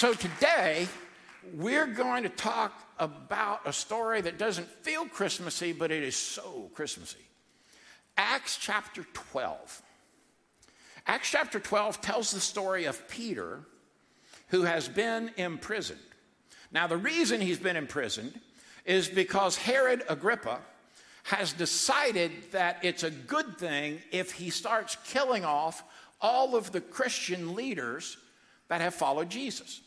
So today, we're going to talk about a story that doesn't feel Christmassy, but it is so Christmassy. Acts chapter 12. Acts chapter 12 tells the story of Peter, who has been imprisoned. Now, the reason he's been imprisoned is because Herod Agrippa has decided that it's a good thing if he starts killing off all of the Christian leaders that have followed Jesus.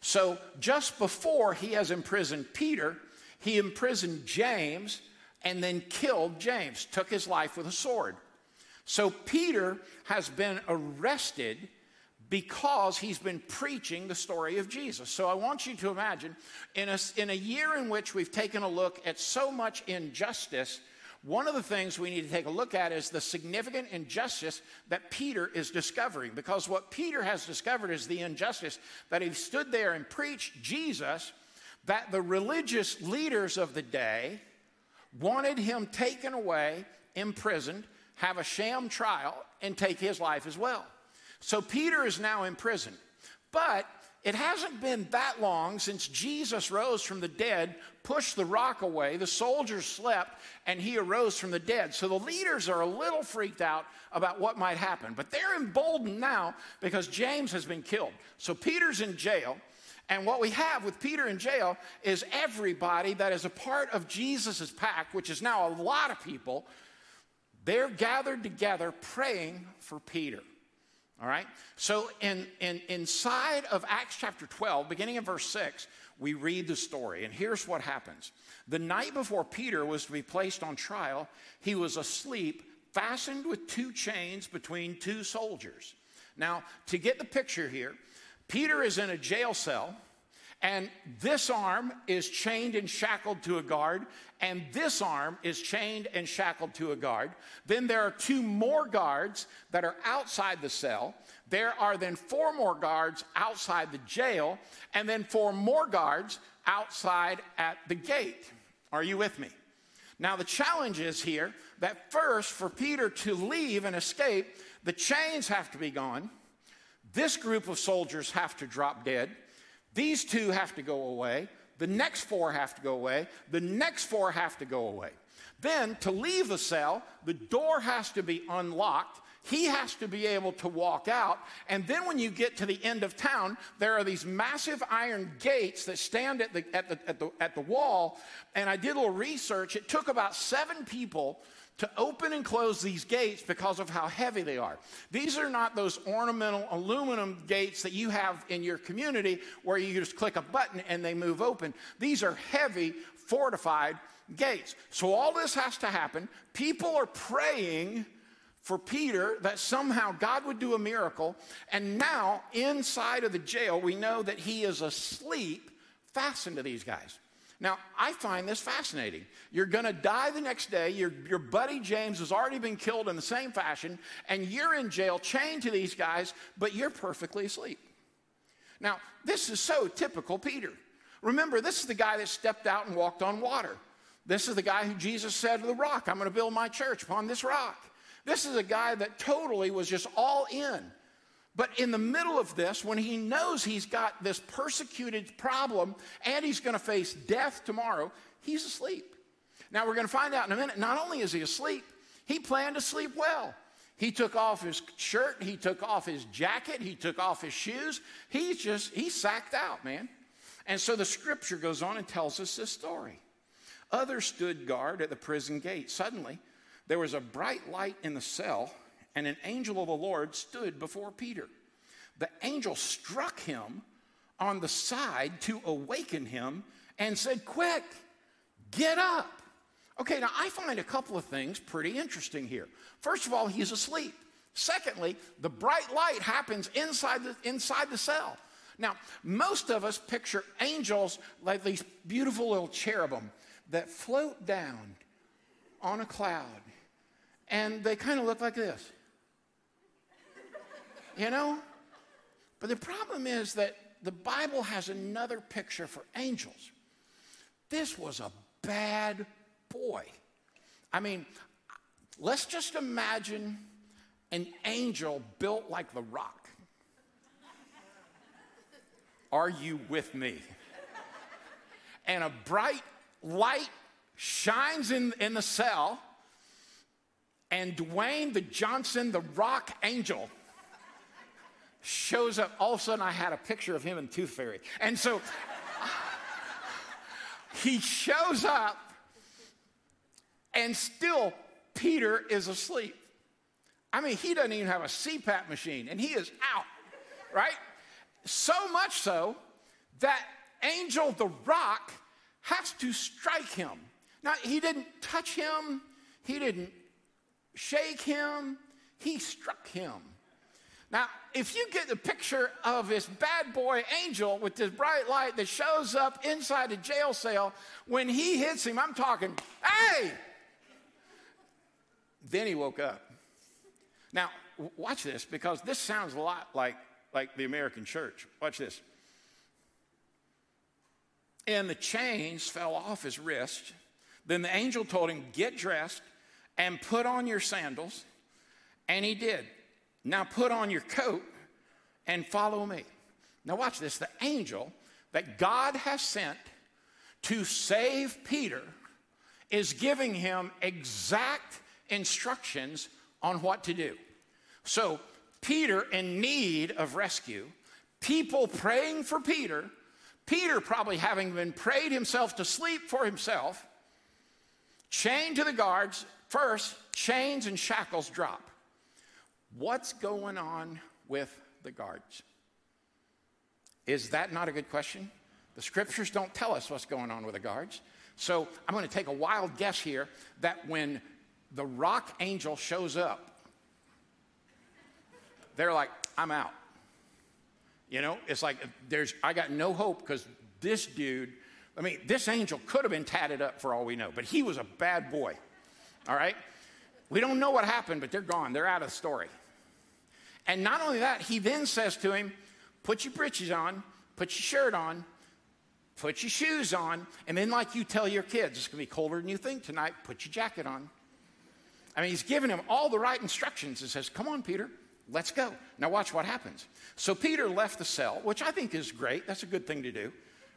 So, just before he has imprisoned Peter, he imprisoned James and then killed James, took his life with a sword. So, Peter has been arrested because he's been preaching the story of Jesus. So I want you to imagine in a, in a year in which we've taken a look at so much injustice, one of the things we need to take a look at is the significant injustice that Peter is discovering. Because what Peter has discovered is the injustice that he stood there and preached Jesus, that the religious leaders of the day wanted him taken away, imprisoned, have a sham trial, and take his life as well. So Peter is now in prison. But it hasn't been that long since Jesus rose from the dead, pushed the rock away, the soldiers slept, and he arose from the dead. So the leaders are a little freaked out about what might happen. But they're emboldened now because James has been killed. So Peter's in jail. And what we have with Peter in jail is everybody that is a part of Jesus' pack, which is now a lot of people, they're gathered together praying for Peter. All right? So, in, in, inside of Acts chapter 12, beginning in verse 6, we read the story. And here's what happens The night before Peter was to be placed on trial, he was asleep, fastened with two chains between two soldiers. Now, to get the picture here, Peter is in a jail cell. And this arm is chained and shackled to a guard, and this arm is chained and shackled to a guard. Then there are two more guards that are outside the cell. There are then four more guards outside the jail, and then four more guards outside at the gate. Are you with me? Now, the challenge is here that first, for Peter to leave and escape, the chains have to be gone. This group of soldiers have to drop dead. These two have to go away. The next four have to go away. The next four have to go away. Then, to leave the cell, the door has to be unlocked. He has to be able to walk out. And then, when you get to the end of town, there are these massive iron gates that stand at the, at the, at the, at the wall. And I did a little research. It took about seven people to open and close these gates because of how heavy they are. These are not those ornamental aluminum gates that you have in your community where you just click a button and they move open. These are heavy, fortified gates. So all this has to happen. People are praying for Peter that somehow God would do a miracle. And now, inside of the jail, we know that he is asleep, fastened to these guys. Now, I find this fascinating. You're going to die the next day. Your, your buddy James has already been killed in the same fashion, and you're in jail, chained to these guys, but you're perfectly asleep. Now, this is so typical Peter. Remember, this is the guy that stepped out and walked on water. This is the guy who Jesus said to the rock, I'm going to build my church upon this rock. This is a guy that totally was just all in. But in the middle of this, when he knows he's got this persecuted problem and he's going to face death tomorrow, he's asleep. Now, we're going to find out in a minute, not only is he asleep, he planned to sleep well. He took off his shirt, he took off his jacket, he took off his shoes. He's just, he's sacked out, man. And so the scripture goes on and tells us this story. Others stood guard at the prison gate. Suddenly, there was a bright light in the cell and an angel of the Lord stood before Peter. The angel struck him on the side to awaken him and said, Quick, get up. Okay, now I find a couple of things pretty interesting here. First of all, he's asleep. Secondly, the bright light happens inside the, inside the cell. Now, most of us picture angels like these beautiful little cherubim that float down on a cloud, and they kind of look like this you know? But the problem is that the Bible has another picture for angels. This was a bad boy. I mean, let's just imagine an angel built like the rock. Are you with me? and a bright light shines in, in the cell, and Dwayne the Johnson, the rock angel, shows up. All of a sudden, I had a picture of him in Tooth Fairy. And so he shows up, and still Peter is asleep. I mean, he doesn't even have a CPAP machine, and he is out, right? So much so that Angel the Rock has to strike him. Now, he didn't touch him, he didn't shake him, he struck him. Now, if you get the picture of this bad boy angel with this bright light that shows up inside the jail cell, when he hits him, I'm talking, hey! Then he woke up. Now, watch this because this sounds a lot like, like the American church. Watch this. And the chains fell off his wrist. Then the angel told him, Get dressed and put on your sandals. And he did. Now put on your coat and follow me. Now, watch this. The angel that God has sent to save Peter is giving him exact instructions on what to do. So, Peter in need of rescue, people praying for Peter, Peter probably having been prayed himself to sleep for himself, chained to the guards, first, chains and shackles drop. What's going on with the guards? Is that not a good question? The scriptures don't tell us what's going on with the guards. So I'm going to take a wild guess here that when the rock angel shows up, they're like, I'm out. You know, it's like there's I got no hope because this dude, I mean, this angel could have been tatted up for all we know, but he was a bad boy. All right? We don't know what happened, but they're gone. They're out of the story. And not only that, he then says to him, Put your breeches on, put your shirt on, put your shoes on, and then, like you tell your kids, it's gonna be colder than you think tonight, put your jacket on. I mean, he's giving him all the right instructions and says, Come on, Peter, let's go. Now, watch what happens. So, Peter left the cell, which I think is great. That's a good thing to do,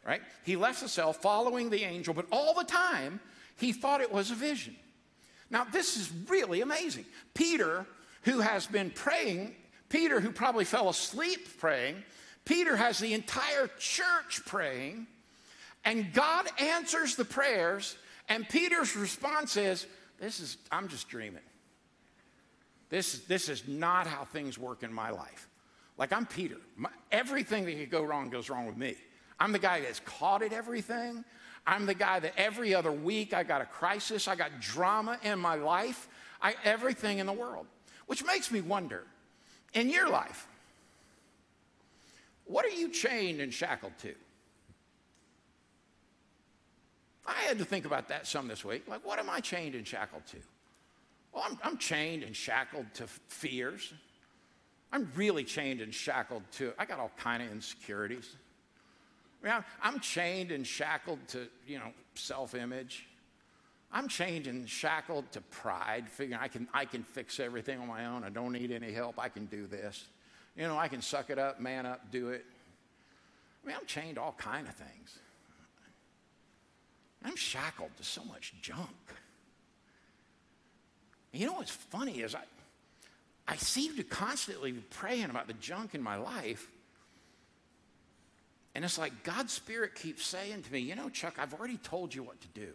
right? He left the cell following the angel, but all the time, he thought it was a vision. Now, this is really amazing. Peter, who has been praying Peter, who probably fell asleep praying, Peter has the entire church praying, and God answers the prayers, and Peter's response is, This is, I'm just dreaming. This, this is not how things work in my life. Like, I'm Peter. My, everything that could go wrong goes wrong with me. I'm the guy that's caught at everything. I'm the guy that every other week I got a crisis, I got drama in my life, I, everything in the world. Which makes me wonder in your life, what are you chained and shackled to? I had to think about that some this week. Like, what am I chained and shackled to? Well, I'm, I'm chained and shackled to fears. I'm really chained and shackled to, I got all kind of insecurities. I mean, I'm chained and shackled to, you know, self-image. I'm chained and shackled to pride, figuring I can, I can fix everything on my own. I don't need any help. I can do this. You know, I can suck it up, man up, do it. I mean, I'm chained all kind of things. I'm shackled to so much junk. You know what's funny is I, I seem to constantly be praying about the junk in my life. And it's like God's Spirit keeps saying to me, you know, Chuck, I've already told you what to do.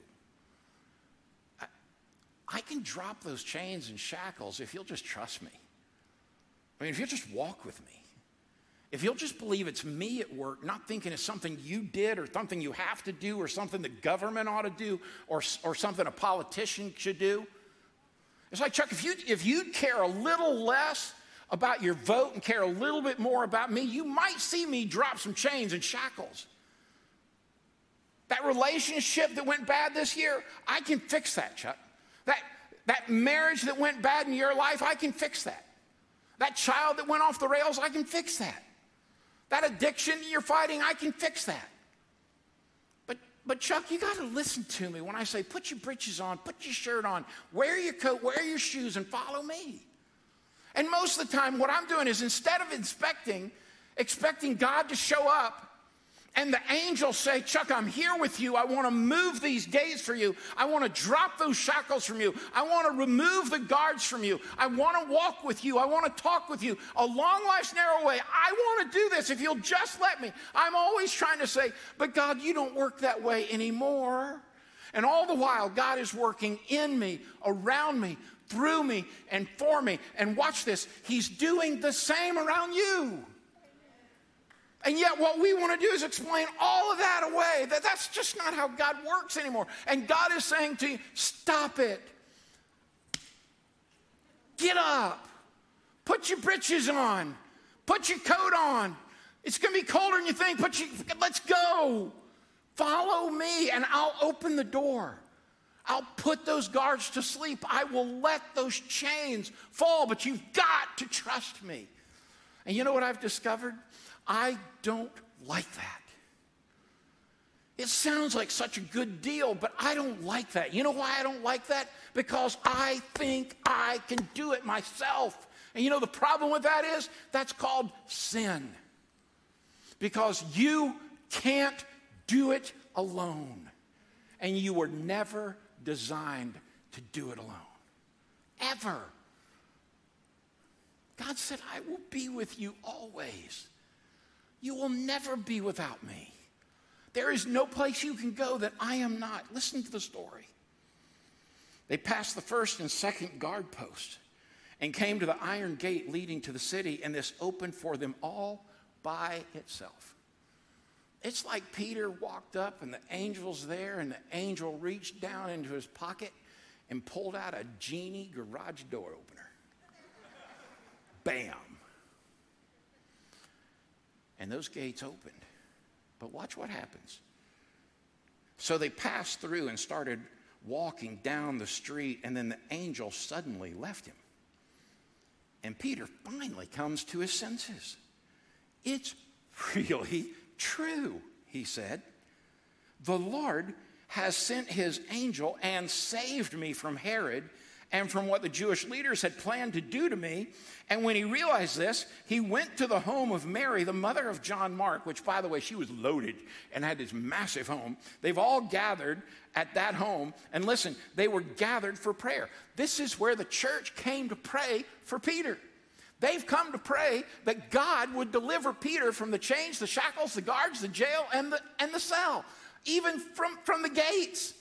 I can drop those chains and shackles if you'll just trust me. I mean, if you'll just walk with me. If you'll just believe it's me at work, not thinking it's something you did or something you have to do or something the government ought to do or, or something a politician should do. It's like, Chuck, if you, if you'd care a little less about your vote and care a little bit more about me, you might see me drop some chains and shackles. That relationship that went bad this year, I can fix that, Chuck. That, that marriage that went bad in your life, I can fix that. That child that went off the rails, I can fix that. That addiction you're fighting, I can fix that. But, but Chuck, you got to listen to me when I say put your breeches on, put your shirt on, wear your coat, wear your shoes, and follow me. And most of the time, what I'm doing is instead of inspecting, expecting God to show up, And the angels say, Chuck, I'm here with you. I want to move these gates for you. I want to drop those shackles from you. I want to remove the guards from you. I want to walk with you. I want to talk with you. A long life's narrow way. I want to do this if you'll just let me. I'm always trying to say, but God, you don't work that way anymore. And all the while, God is working in me, around me, through me, and for me. And watch this, He's doing the same around you. And yet, what we want to do is explain all of that away. That that's just not how God works anymore. And God is saying to you, stop it. Get up. Put your britches on. Put your coat on. It's going to be colder than you think. Put you, let's go. Follow me, and I'll open the door. I'll put those guards to sleep. I will let those chains fall, but you've got to trust me. And you know what I've discovered? I don't like that. It sounds like such a good deal, but I don't like that. You know why I don't like that? Because I think I can do it myself. And you know the problem with that is that's called sin. Because you can't do it alone. And you were never designed to do it alone. Ever. God said, I will be with you always. You will never be without me. There is no place you can go that I am not. Listen to the story. They passed the first and second guard posts and came to the iron gate leading to the city, and this opened for them all by itself. It's like Peter walked up and the angel's there, and the angel reached down into his pocket and pulled out a genie garage door opener. Bam and those gates opened. But watch what happens. So they passed through and started walking down the street, and then the angel suddenly left him. And Peter finally comes to his senses. It's really true, he said. The Lord has sent his angel and saved me from Herod and from what the Jewish leaders had planned to do to me. And when he realized this, he went to the home of Mary, the mother of John Mark, which, by the way, she was loaded and had this massive home. They've all gathered at that home. And listen, they were gathered for prayer. This is where the church came to pray for Peter. They've come to pray that God would deliver Peter from the chains, the shackles, the guards, the jail, and the, and the cell, even from, from the gates.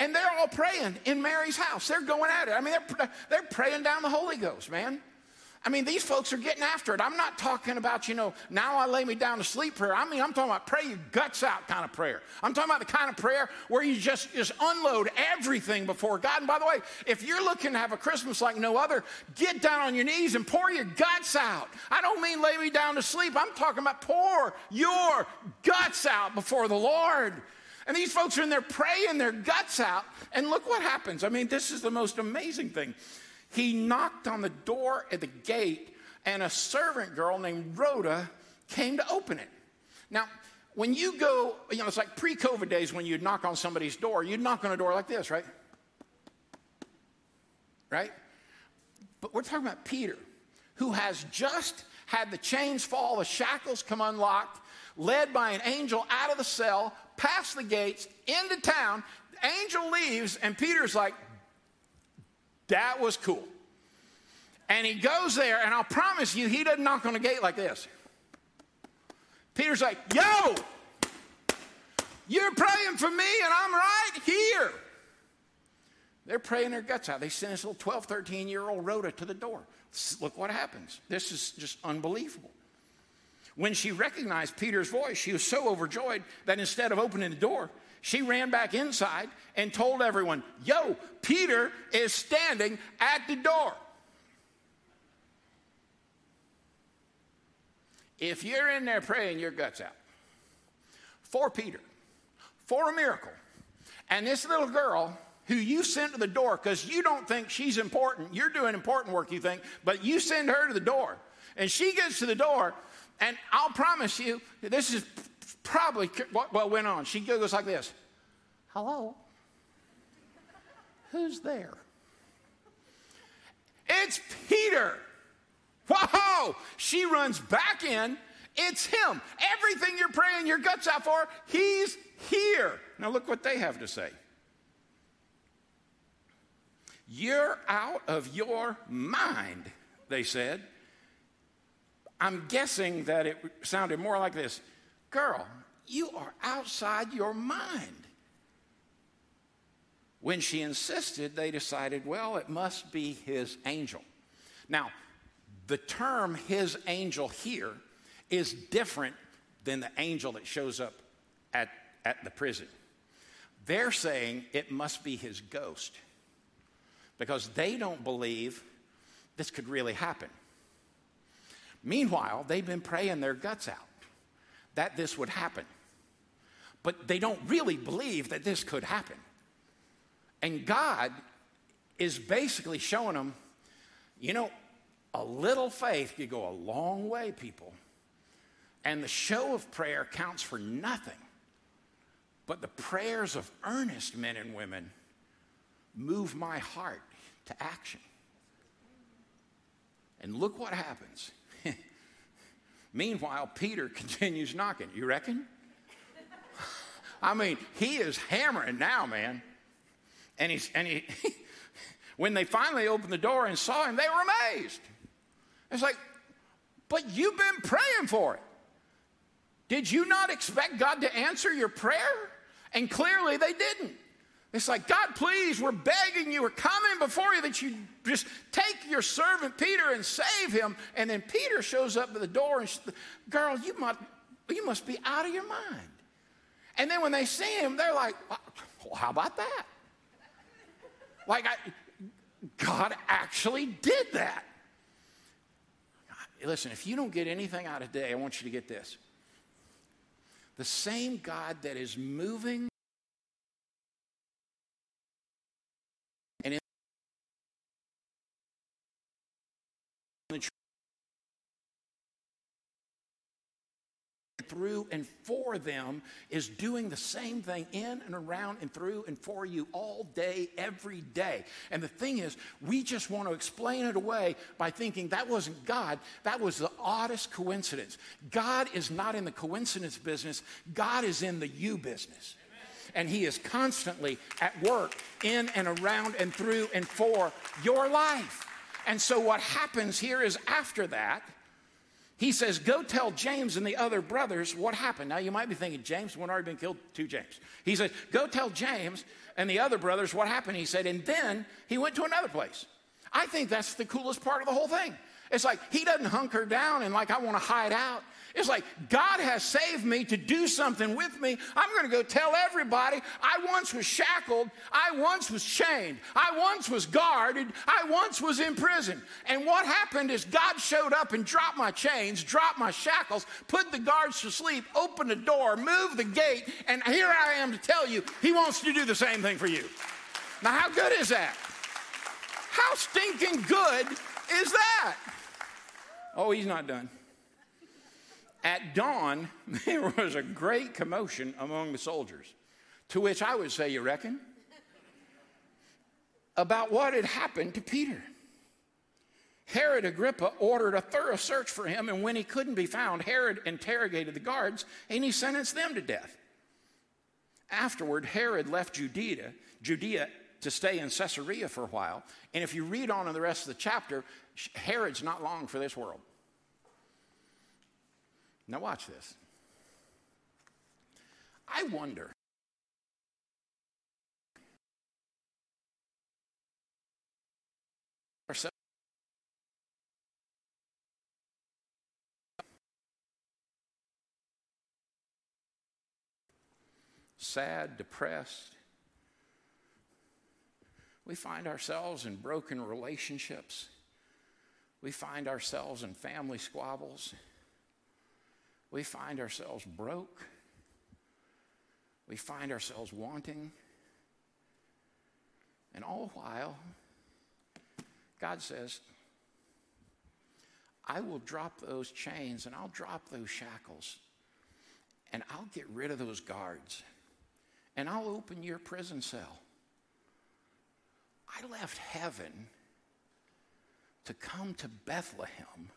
And they're all praying in Mary's house. They're going at it. I mean, they're, they're praying down the Holy Ghost, man. I mean, these folks are getting after it. I'm not talking about, you know, now I lay me down to sleep prayer. I mean, I'm talking about pray your guts out kind of prayer. I'm talking about the kind of prayer where you just, just unload everything before God. And by the way, if you're looking to have a Christmas like no other, get down on your knees and pour your guts out. I don't mean lay me down to sleep. I'm talking about pour your guts out before the Lord. And these folks are in there praying their guts out. And look what happens. I mean, this is the most amazing thing. He knocked on the door at the gate, and a servant girl named Rhoda came to open it. Now, when you go, you know, it's like pre COVID days when you'd knock on somebody's door, you'd knock on a door like this, right? Right? But we're talking about Peter, who has just had the chains fall, the shackles come unlocked, led by an angel out of the cell, past the gates, into town. Angel leaves, and Peter's like, that was cool. And he goes there, and I'll promise you, he doesn't knock on a gate like this. Peter's like, Yo, you're praying for me, and I'm right here. They're praying their guts out. They send this little 12, 13 year old Rhoda to the door. Look what happens. This is just unbelievable. When she recognized Peter's voice, she was so overjoyed that instead of opening the door, she ran back inside and told everyone, Yo, Peter is standing at the door. If you're in there praying your guts out for Peter, for a miracle, and this little girl who you sent to the door because you don't think she's important, you're doing important work, you think, but you send her to the door, and she gets to the door and I'll promise you, this is probably what, went on. She goes like this Hello? Who's there? It's Peter. Whoa! She runs back in. It's him. Everything you're praying your guts out for, he's here. Now, look what they have to say. You're out of your mind, they said. I'm guessing that it sounded more like this Girl, you are outside your mind. When she insisted, they decided, well, it must be his angel. Now, the term his angel here is different than the angel that shows up at, at the prison. They're saying it must be his ghost because they don't believe this could really happen. Meanwhile, they've been praying their guts out that this would happen. But they don't really believe that this could happen. And God is basically showing them, you know, a little faith could go a long way, people. And the show of prayer counts for nothing. But the prayers of earnest men and women move my heart to action. And look what happens. Meanwhile, Peter continues knocking. You reckon? I mean, he is hammering now, man. And he's and he when they finally opened the door and saw him, they were amazed. It's like, but you've been praying for it. Did you not expect God to answer your prayer? And clearly they didn't. It's like, God, please, we're begging you, we're coming before you that you just take your servant Peter and save him. And then Peter shows up at the door and, girl, you must, you must be out of your mind. And then when they see him, they're like, well, how about that? Like, I, God actually did that. Listen, if you don't get anything out of today, I want you to get this. The same God that is moving through and for them is doing the same thing in and around and through and for you all day, every day. And the thing is, we just want to explain it away by thinking that wasn't God, that was the oddest coincidence. God is not in the coincidence business, God is in the you business. And He is constantly at work in and around and through and for your life. And so, what happens here is after that, he says, Go tell James and the other brothers what happened. Now, you might be thinking, James, one already been killed? Two James. He says, Go tell James and the other brothers what happened. He said, And then he went to another place. I think that's the coolest part of the whole thing. It's like he doesn't hunker down and like, I want to hide out. It's like God has saved me to do something with me. I'm going to go tell everybody I once was shackled. I once was chained. I once was guarded. I once was in prison. And what happened is God showed up and dropped my chains, dropped my shackles, put the guards to sleep, opened the door, moved the gate, and here I am to tell you He wants to do the same thing for you. Now, how good is that? How stinking good is that? Oh, he's not done. At dawn, there was a great commotion among the soldiers. To which I would say, You reckon? About what had happened to Peter. Herod Agrippa ordered a thorough search for him, and when he couldn't be found, Herod interrogated the guards and he sentenced them to death. Afterward, Herod left Judea, Judea to stay in Caesarea for a while. And if you read on in the rest of the chapter, Herod's not long for this world. Now, watch this. I wonder. Sad, depressed. We find ourselves in broken relationships. We find ourselves in family squabbles we find ourselves broke. We find ourselves wanting. And all the while, God says, I will drop those chains and I'll drop those shackles and I'll get rid of those guards and I'll open your prison cell. I left heaven to come to Bethlehem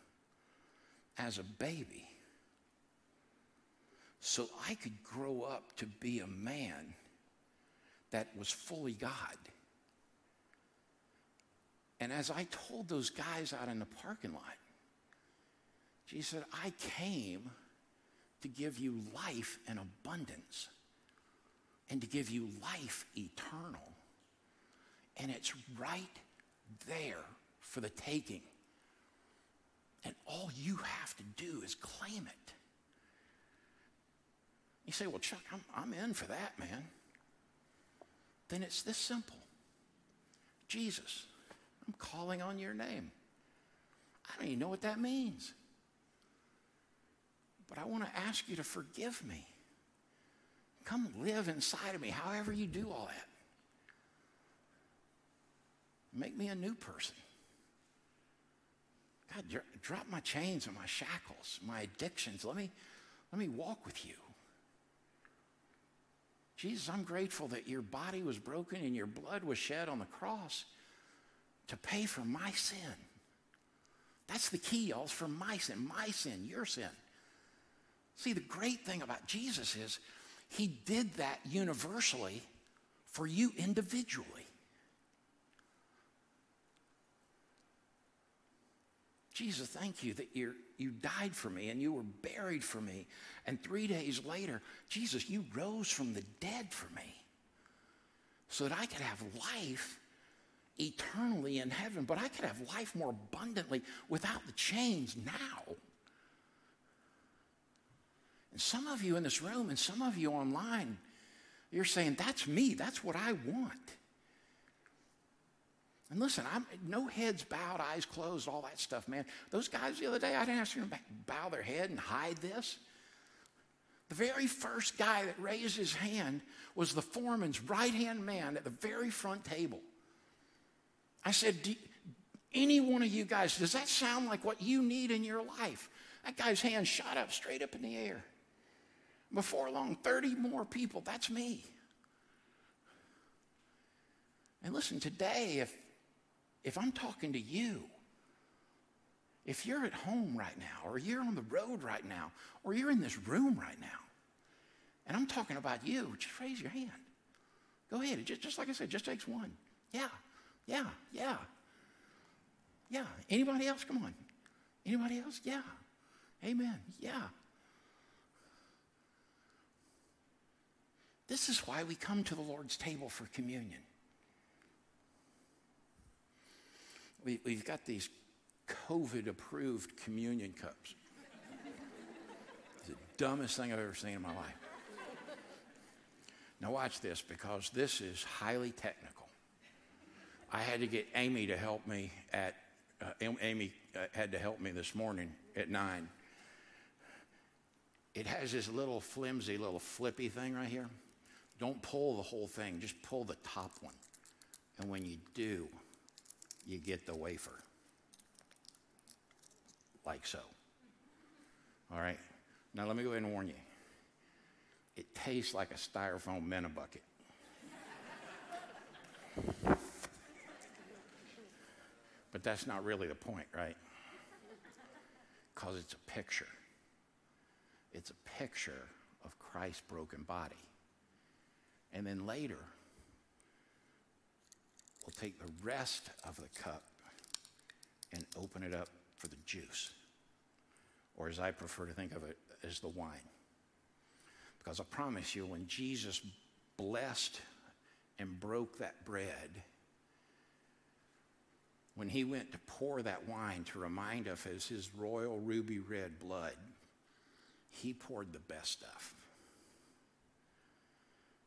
as a baby so I could grow up to be a man that was fully God. And as I told those guys out in the parking lot, Jesus said, I came to give you life and abundance and to give you life eternal. And it's right there for the taking. And all you have to do is claim it. You say, well, Chuck, I'm, I'm in for that, man. Then it's this simple Jesus, I'm calling on your name. I don't even know what that means. But I want to ask you to forgive me. Come live inside of me, however you do all that. Make me a new person. God, drop my chains and my shackles, my addictions. Let me, let me walk with you. Jesus, I'm grateful that your body was broken and your blood was shed on the cross to pay for my sin. That's the key, y'all. For my sin, my sin, your sin. See, the great thing about Jesus is he did that universally for you individually. Jesus, thank you that you you died for me and you were buried for me. And three days later, Jesus, you rose from the dead for me so that I could have life eternally in heaven, but I could have life more abundantly without the chains now. And some of you in this room and some of you online, you're saying, That's me, that's what I want. And listen, I'm no heads bowed, eyes closed, all that stuff, man. Those guys the other day, I didn't ask them to bow their head and hide this. The very first guy that raised his hand was the foreman's right hand man at the very front table. I said, Any one of you guys, does that sound like what you need in your life? That guy's hand shot up straight up in the air. Before long, 30 more people, that's me. And listen, today, if if I'm talking to you, if you're at home right now, or you're on the road right now, or you're in this room right now, and I'm talking about you, just raise your hand. Go ahead. Just, just like I said, just takes one. Yeah, yeah, yeah. Yeah. Anybody else? Come on. Anybody else? Yeah. Amen. Yeah. This is why we come to the Lord's table for communion. We, we've got these COVID approved communion cups. It's the dumbest thing I've ever seen in my life. Now, watch this because this is highly technical. I had to get Amy to help me at, uh, Amy uh, had to help me this morning at nine. It has this little flimsy, little flippy thing right here. Don't pull the whole thing, just pull the top one. And when you do, you get the wafer. Like so. All right? Now, let me go ahead and warn you. It tastes like a styrofoam Mena bucket. but that's not really the point, right? Because it's a picture. It's a picture of Christ's broken body. And then later, we'll take the rest of the cup and open it up for the juice, or as I prefer to think of it, as the wine. Because I promise you, when Jesus blessed and broke that bread, when he went to pour that wine to remind us of his royal ruby red blood, he poured the best stuff.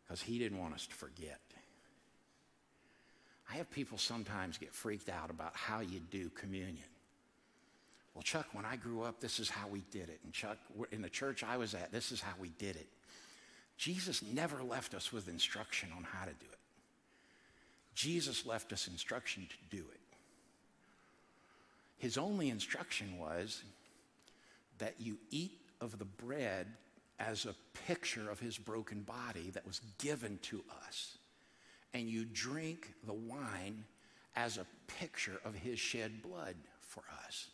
Because he didn't want us to forget. I have people sometimes get freaked out about how you do communion. Well, Chuck, when I grew up, this is how we did it. And Chuck, in the church I was at, this is how we did it. Jesus never left us with instruction on how to do it. Jesus left us instruction to do it. His only instruction was that you eat of the bread as a picture of his broken body that was given to us and you drink the wine as a picture of his shed blood for us.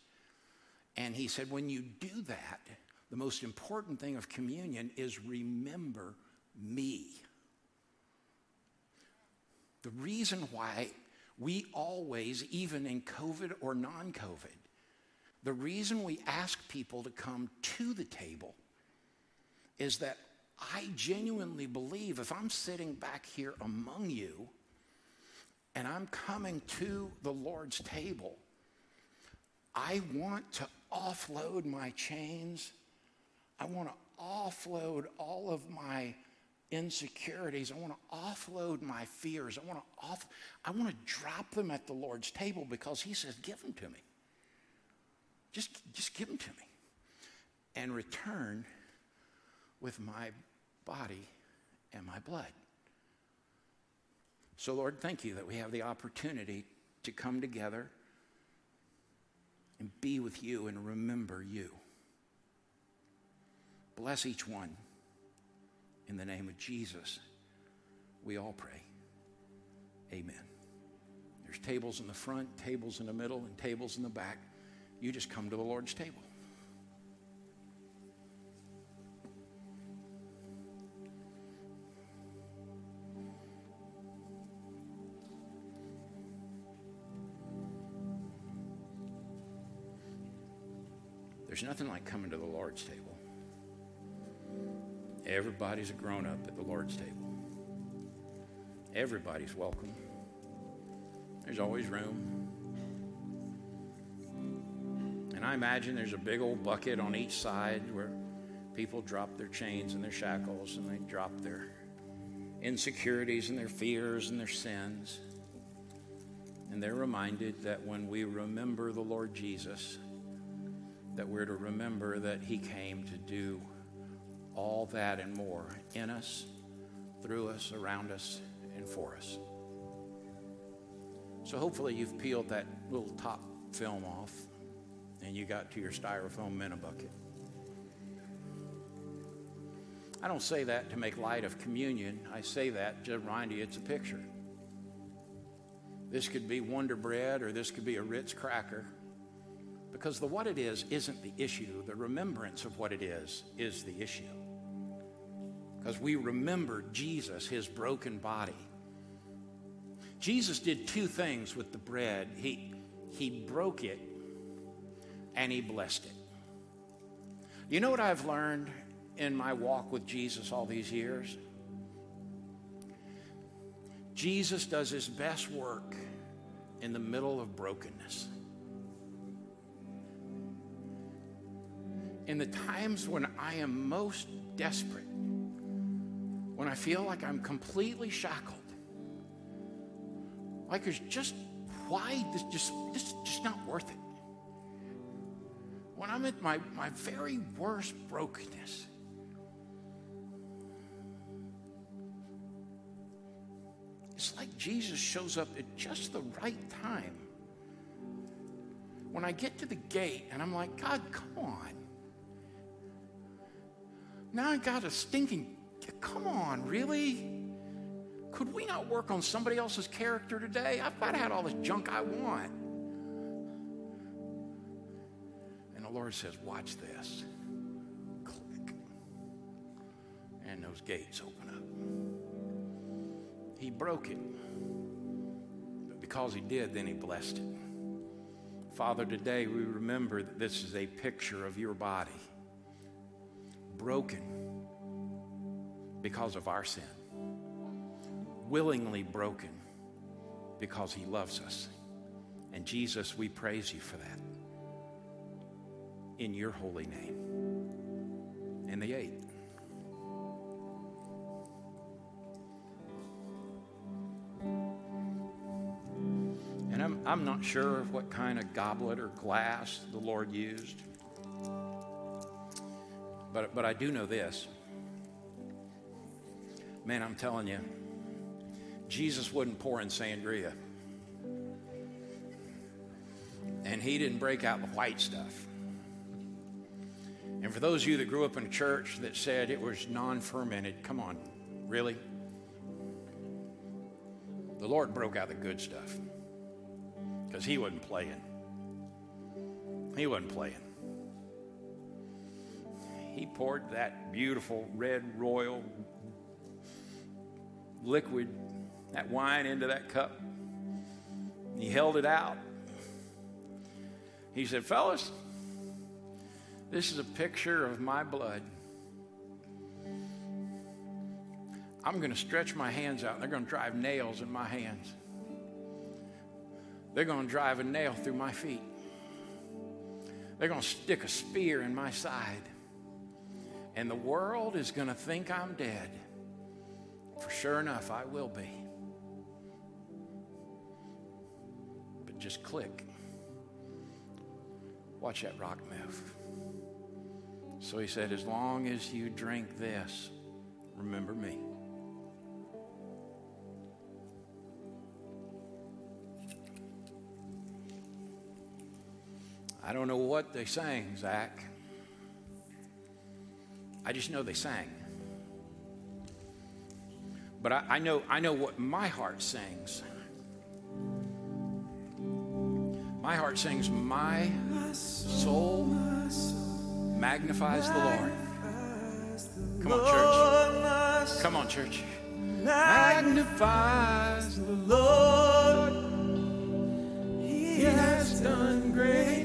And he said, when you do that, the most important thing of communion is remember me. The reason why we always, even in COVID or non COVID, the reason we ask people to come to the table is that I genuinely believe if I'm sitting back here among you and I'm coming to the Lord's table, I want to offload my chains I want to offload all of my insecurities. I want to offload my fears. I want to off I want to drop them at the Lord's table because he says give them to me. Just just give them to me. And return with my body and my blood. So Lord, thank you that we have the opportunity to come together and be with you and remember you. Bless each one. In the name of Jesus, we all pray. Amen. There's tables in the front, tables in the middle, and tables in the back. You just come to the Lord's table. There's nothing like coming to the Lord's table. Everybody's a grown up at the Lord's table. Everybody's welcome. There's always room. And I imagine there's a big old bucket on each side where people drop their chains and their shackles and they drop their insecurities and their fears and their sins. And they're reminded that when we remember the Lord Jesus, that we're to remember that He came to do all that and more in us, through us, around us, and for us. So hopefully you've peeled that little top film off and you got to your styrofoam minute bucket. I don't say that to make light of communion. I say that to remind you it's a picture. This could be Wonder Bread or this could be a Ritz cracker. Because the what it is isn't the issue. The remembrance of what it is is the issue because we remember Jesus, his broken body. Jesus did two things with the bread he, he broke it and he blessed it. You know what I've learned in my walk with Jesus all these years? Jesus does his best work in the middle of brokenness. In the times when I am most desperate, when I feel like I'm completely shackled. Like it's just why this just this is just not worth it. When I'm at my, my very worst brokenness. It's like Jesus shows up at just the right time. When I get to the gate and I'm like, God, come on. Now I got a stinking Come on, really? Could we not work on somebody else's character today? I've got had all this junk I want. And the Lord says, Watch this. Click. And those gates open up. He broke it. But because He did, then He blessed it. Father, today we remember that this is a picture of your body broken because of our sin, willingly broken because he loves us. And Jesus, we praise you for that. In your holy name. And the eighth. And I'm, I'm not sure of what kind of goblet or glass the Lord used. But, but I do know this. Man, I'm telling you, Jesus wouldn't pour in sangria. And he didn't break out the white stuff. And for those of you that grew up in a church that said it was non fermented, come on, really? The Lord broke out the good stuff because he wasn't playing. He wasn't playing. He poured that beautiful red royal liquid, that wine into that cup. He held it out. He said, Fellas, this is a picture of my blood. I'm going to stretch my hands out. They're going to drive nails in my hands. They're going to drive a nail through my feet. They're going to stick a spear in my side. And the world is going to think I'm dead. For sure enough, I will be. But just click. Watch that rock move. So he said, As long as you drink this, remember me. I don't know what they sang, Zach. I just know they sang. But I, I, know, I know what my heart sings. My heart sings, My soul magnifies the Lord. Come on, church. Come on, church. Magnifies the Lord. He has done great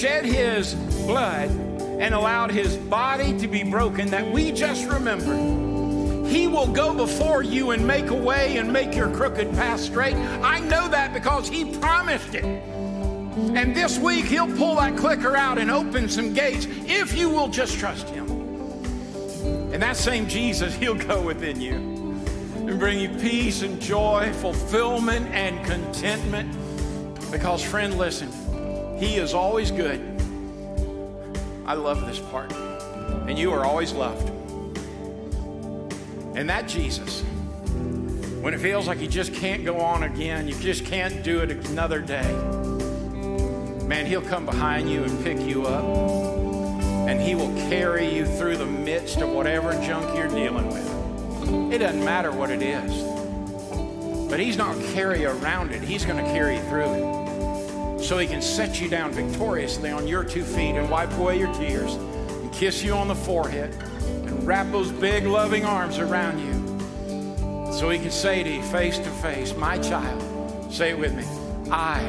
shed his blood and allowed his body to be broken that we just remembered. He will go before you and make a way and make your crooked path straight. I know that because he promised it. And this week, he'll pull that clicker out and open some gates if you will just trust him. And that same Jesus, he'll go within you and bring you peace and joy, fulfillment and contentment. Because, friend, listen, he is always good. I love this part. And you are always loved. And that Jesus, when it feels like you just can't go on again, you just can't do it another day, man, he'll come behind you and pick you up. And he will carry you through the midst of whatever junk you're dealing with. It doesn't matter what it is. But he's not carry around it, he's going to carry you through it. So he can set you down victoriously on your two feet and wipe away your tears and kiss you on the forehead and wrap those big loving arms around you. So he can say to you face to face, My child, say it with me, I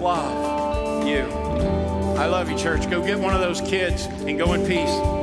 love you. I love you, church. Go get one of those kids and go in peace.